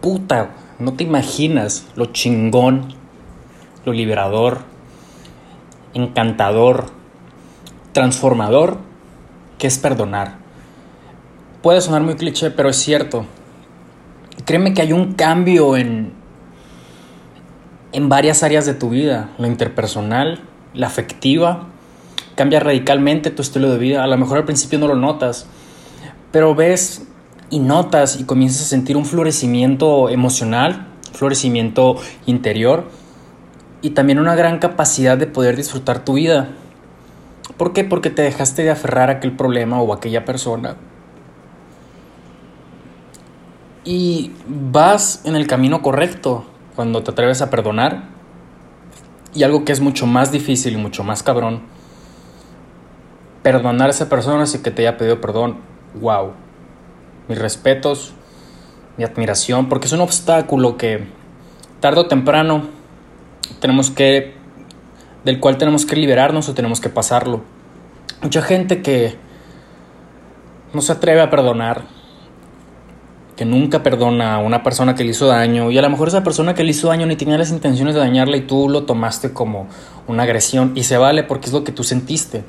puta, no te imaginas lo chingón, lo liberador, encantador, transformador que es perdonar. Puede sonar muy cliché, pero es cierto. Créeme que hay un cambio en, en varias áreas de tu vida, la interpersonal, la afectiva, cambia radicalmente tu estilo de vida. A lo mejor al principio no lo notas, pero ves y notas y comienzas a sentir un florecimiento emocional, florecimiento interior y también una gran capacidad de poder disfrutar tu vida. ¿Por qué? Porque te dejaste de aferrar a aquel problema o a aquella persona. Y vas en el camino correcto cuando te atreves a perdonar. Y algo que es mucho más difícil y mucho más cabrón. Perdonar a esa persona si que te haya pedido perdón. Wow. Mis respetos, mi admiración, porque es un obstáculo que tarde o temprano tenemos que del cual tenemos que liberarnos o tenemos que pasarlo. Mucha gente que no se atreve a perdonar, que nunca perdona a una persona que le hizo daño y a lo mejor esa persona que le hizo daño ni tenía las intenciones de dañarla y tú lo tomaste como una agresión y se vale porque es lo que tú sentiste.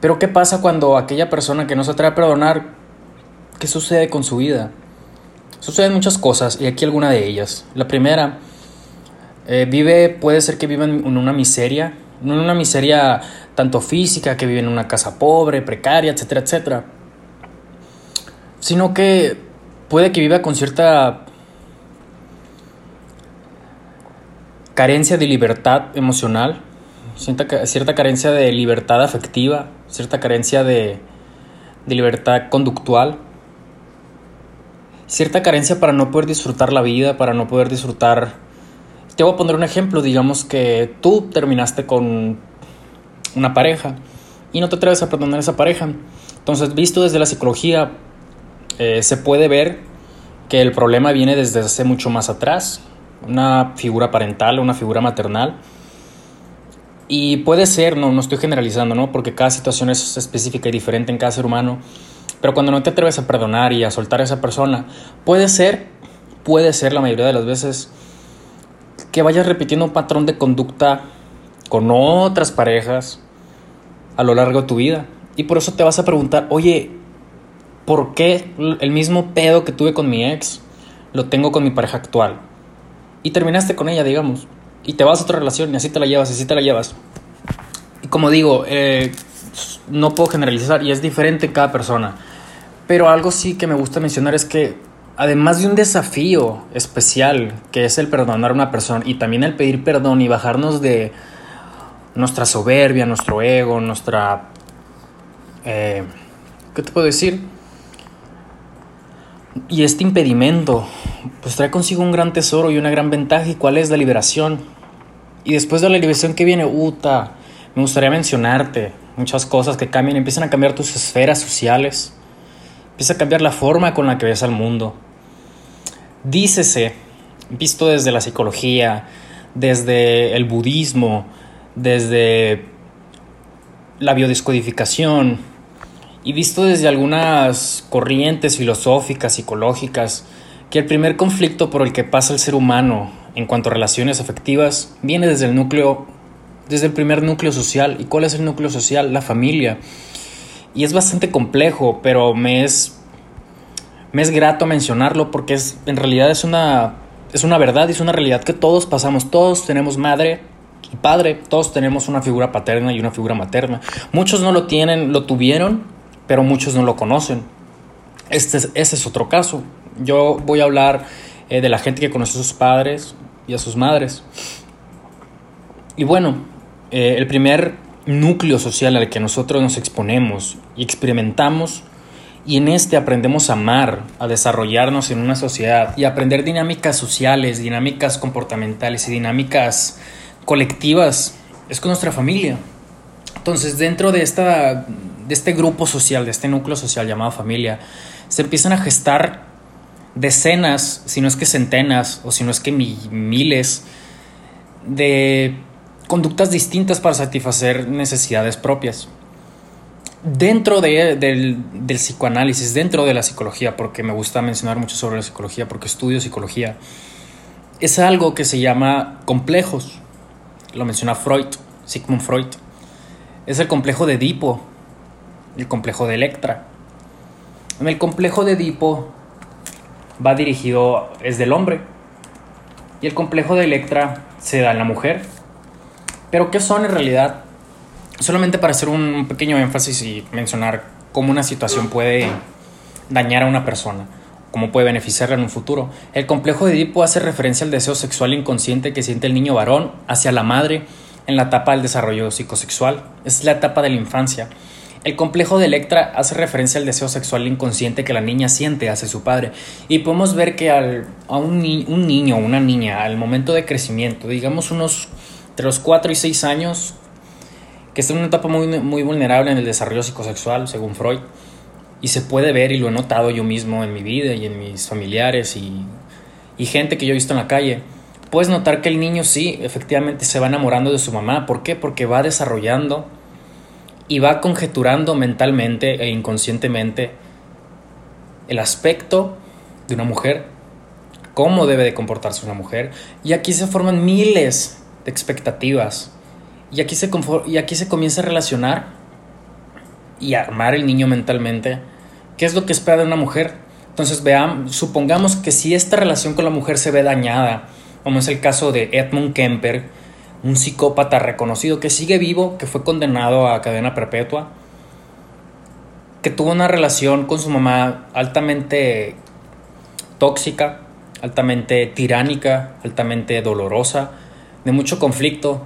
Pero ¿qué pasa cuando aquella persona que no se atreve a perdonar, qué sucede con su vida? Suceden muchas cosas y aquí alguna de ellas. La primera, eh, vive, puede ser que viva en una miseria, en una miseria tanto física, que vive en una casa pobre, precaria, etcétera, etcétera, sino que puede que viva con cierta carencia de libertad emocional, cierta, cierta carencia de libertad afectiva, cierta carencia de libertad conductual, cierta carencia para no poder disfrutar la vida, para no poder disfrutar te voy a poner un ejemplo, digamos que tú terminaste con una pareja y no te atreves a perdonar a esa pareja. Entonces, visto desde la psicología, eh, se puede ver que el problema viene desde hace mucho más atrás, una figura parental, una figura maternal. Y puede ser, no, no estoy generalizando, ¿no? Porque cada situación es específica y diferente en cada ser humano. Pero cuando no te atreves a perdonar y a soltar a esa persona, puede ser, puede ser la mayoría de las veces que vayas repitiendo un patrón de conducta con otras parejas a lo largo de tu vida. Y por eso te vas a preguntar, oye, ¿por qué el mismo pedo que tuve con mi ex lo tengo con mi pareja actual? Y terminaste con ella, digamos. Y te vas a otra relación y así te la llevas, así te la llevas. Y como digo, eh, no puedo generalizar y es diferente en cada persona. Pero algo sí que me gusta mencionar es que además de un desafío especial que es el perdonar a una persona y también el pedir perdón y bajarnos de nuestra soberbia, nuestro ego, nuestra... Eh, ¿Qué te puedo decir? Y este impedimento, pues trae consigo un gran tesoro y una gran ventaja. ¿Y cuál es la liberación? Y después de la liberación que viene, Uta, me gustaría mencionarte muchas cosas que cambian, empiezan a cambiar tus esferas sociales, empieza a cambiar la forma con la que ves al mundo. Dícese, visto desde la psicología, desde el budismo, desde la biodescodificación y visto desde algunas corrientes filosóficas, psicológicas, que el primer conflicto por el que pasa el ser humano en cuanto a relaciones afectivas viene desde el núcleo, desde el primer núcleo social. ¿Y cuál es el núcleo social? La familia. Y es bastante complejo, pero me es me es grato mencionarlo porque es, en realidad es una, es una verdad y es una realidad que todos pasamos, todos tenemos madre y padre, todos tenemos una figura paterna y una figura materna. Muchos no lo tienen, lo tuvieron, pero muchos no lo conocen. Este ese es otro caso. Yo voy a hablar eh, de la gente que conoce a sus padres y a sus madres. Y bueno, eh, el primer núcleo social al que nosotros nos exponemos y experimentamos y en este aprendemos a amar, a desarrollarnos en una sociedad y aprender dinámicas sociales, dinámicas comportamentales y dinámicas colectivas. Es con nuestra familia. Entonces, dentro de, esta, de este grupo social, de este núcleo social llamado familia, se empiezan a gestar decenas, si no es que centenas, o si no es que miles, de conductas distintas para satisfacer necesidades propias. dentro de, del, del, psicoanálisis, dentro de la psicología, porque me gusta mencionar mucho sobre la psicología, porque estudio psicología, es algo que se llama complejos. Lo menciona Freud, Sigmund Freud. Es el complejo de Edipo, el complejo de Electra. En el complejo de Edipo va dirigido, es del hombre, y el complejo de Electra se da en la mujer. Pero ¿qué son en realidad? Solamente para hacer un pequeño énfasis y mencionar cómo una situación puede dañar a una persona, cómo puede beneficiarla en un futuro. El complejo de Edipo hace referencia al deseo sexual inconsciente que siente el niño varón hacia la madre en la etapa del desarrollo psicosexual. Es la etapa de la infancia. El complejo de Electra hace referencia al deseo sexual inconsciente que la niña siente hacia su padre. Y podemos ver que al, a un, un niño o una niña, al momento de crecimiento, digamos unos entre los 4 y 6 años, que está en una etapa muy, muy vulnerable en el desarrollo psicosexual, según Freud, y se puede ver, y lo he notado yo mismo en mi vida y en mis familiares y, y gente que yo he visto en la calle, puedes notar que el niño sí, efectivamente se va enamorando de su mamá. ¿Por qué? Porque va desarrollando y va conjeturando mentalmente e inconscientemente el aspecto de una mujer, cómo debe de comportarse una mujer, y aquí se forman miles de expectativas y aquí se, y aquí se comienza a relacionar y a armar el niño mentalmente. ¿Qué es lo que espera de una mujer? Entonces, veamos, supongamos que si esta relación con la mujer se ve dañada, como es el caso de Edmund Kemper, un psicópata reconocido que sigue vivo, que fue condenado a cadena perpetua, que tuvo una relación con su mamá altamente tóxica, altamente tiránica, altamente dolorosa, de mucho conflicto,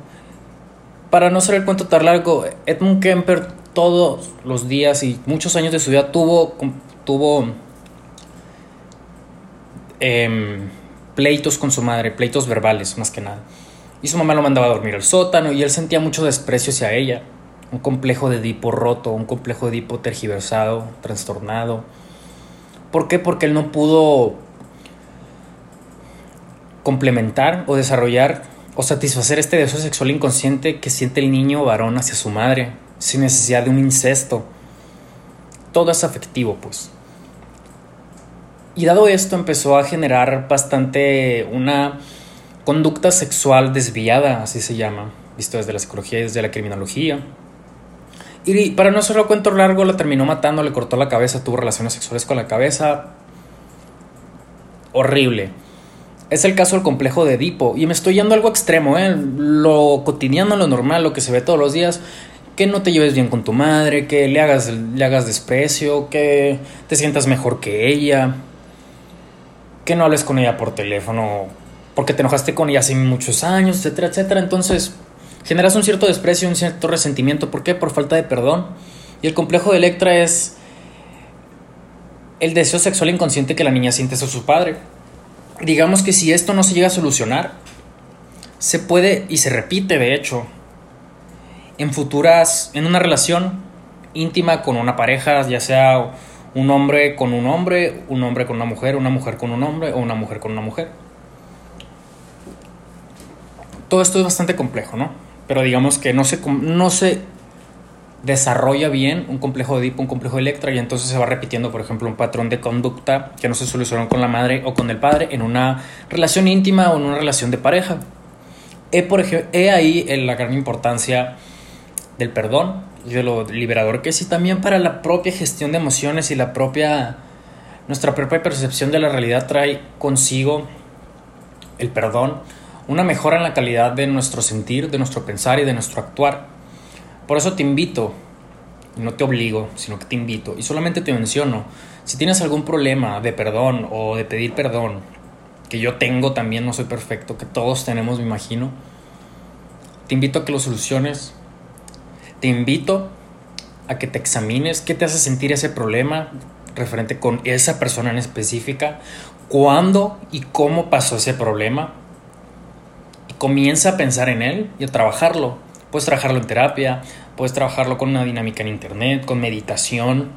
para no ser el cuento tan largo, Edmund Kemper todos los días y muchos años de su vida tuvo, tuvo em, pleitos con su madre, pleitos verbales más que nada. Y su mamá lo mandaba a dormir al sótano y él sentía mucho desprecio hacia ella. Un complejo de Edipo roto, un complejo de Edipo tergiversado, trastornado. ¿Por qué? Porque él no pudo complementar o desarrollar o satisfacer este deseo sexual inconsciente que siente el niño varón hacia su madre, sin necesidad de un incesto. Todo es afectivo, pues. Y dado esto empezó a generar bastante una conducta sexual desviada, así se llama, visto desde la psicología y desde la criminología. Y para no hacerlo cuento largo, la terminó matando, le cortó la cabeza, tuvo relaciones sexuales con la cabeza. Horrible. Es el caso del complejo de Edipo. Y me estoy yendo a algo extremo, ¿eh? Lo cotidiano, lo normal, lo que se ve todos los días. Que no te lleves bien con tu madre, que le hagas, le hagas desprecio, que te sientas mejor que ella, que no hables con ella por teléfono porque te enojaste con ella hace muchos años, etcétera, etcétera. Entonces generas un cierto desprecio, un cierto resentimiento. ¿Por qué? Por falta de perdón. Y el complejo de Electra es el deseo sexual inconsciente que la niña siente hacia su padre digamos que si esto no se llega a solucionar, se puede, y se repite de hecho, en futuras, en una relación íntima con una pareja, ya sea un hombre con un hombre, un hombre con una mujer, una mujer con un hombre o una mujer con una mujer. Todo esto es bastante complejo, ¿no? Pero digamos que no se, no se desarrolla bien un complejo de Edipo, un complejo de Electra, y entonces se va repitiendo, por ejemplo, un patrón de conducta que no se solucionó con la madre o con el padre en una relación íntima o en una relación de pareja. He, por ejemplo, he ahí la gran importancia del perdón y de lo liberador que es, y también para la propia gestión de emociones y la propia, nuestra propia percepción de la realidad trae consigo el perdón, una mejora en la calidad de nuestro sentir, de nuestro pensar y de nuestro actuar por eso te invito, no te obligo, sino que te invito, y solamente te menciono, si tienes algún problema de perdón o de pedir perdón, que yo tengo también, no soy perfecto, que todos tenemos, me imagino, te invito a que lo soluciones, te invito a que te examines qué te hace sentir ese problema referente con esa persona en específica, cuándo y cómo pasó ese problema, y comienza a pensar en él y a trabajarlo Puedes trabajarlo en terapia, puedes trabajarlo con una dinámica en internet, con meditación,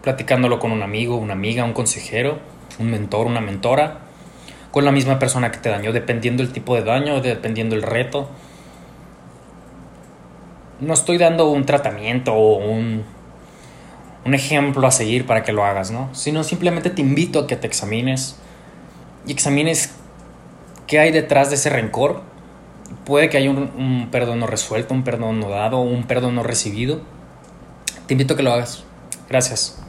platicándolo con un amigo, una amiga, un consejero, un mentor, una mentora, con la misma persona que te dañó, dependiendo el tipo de daño, dependiendo el reto. No estoy dando un tratamiento o un un ejemplo a seguir para que lo hagas, ¿no? Sino simplemente te invito a que te examines y examines qué hay detrás de ese rencor. Puede que haya un, un perdón no resuelto, un perdón no dado, un perdón no recibido. Te invito a que lo hagas. Gracias.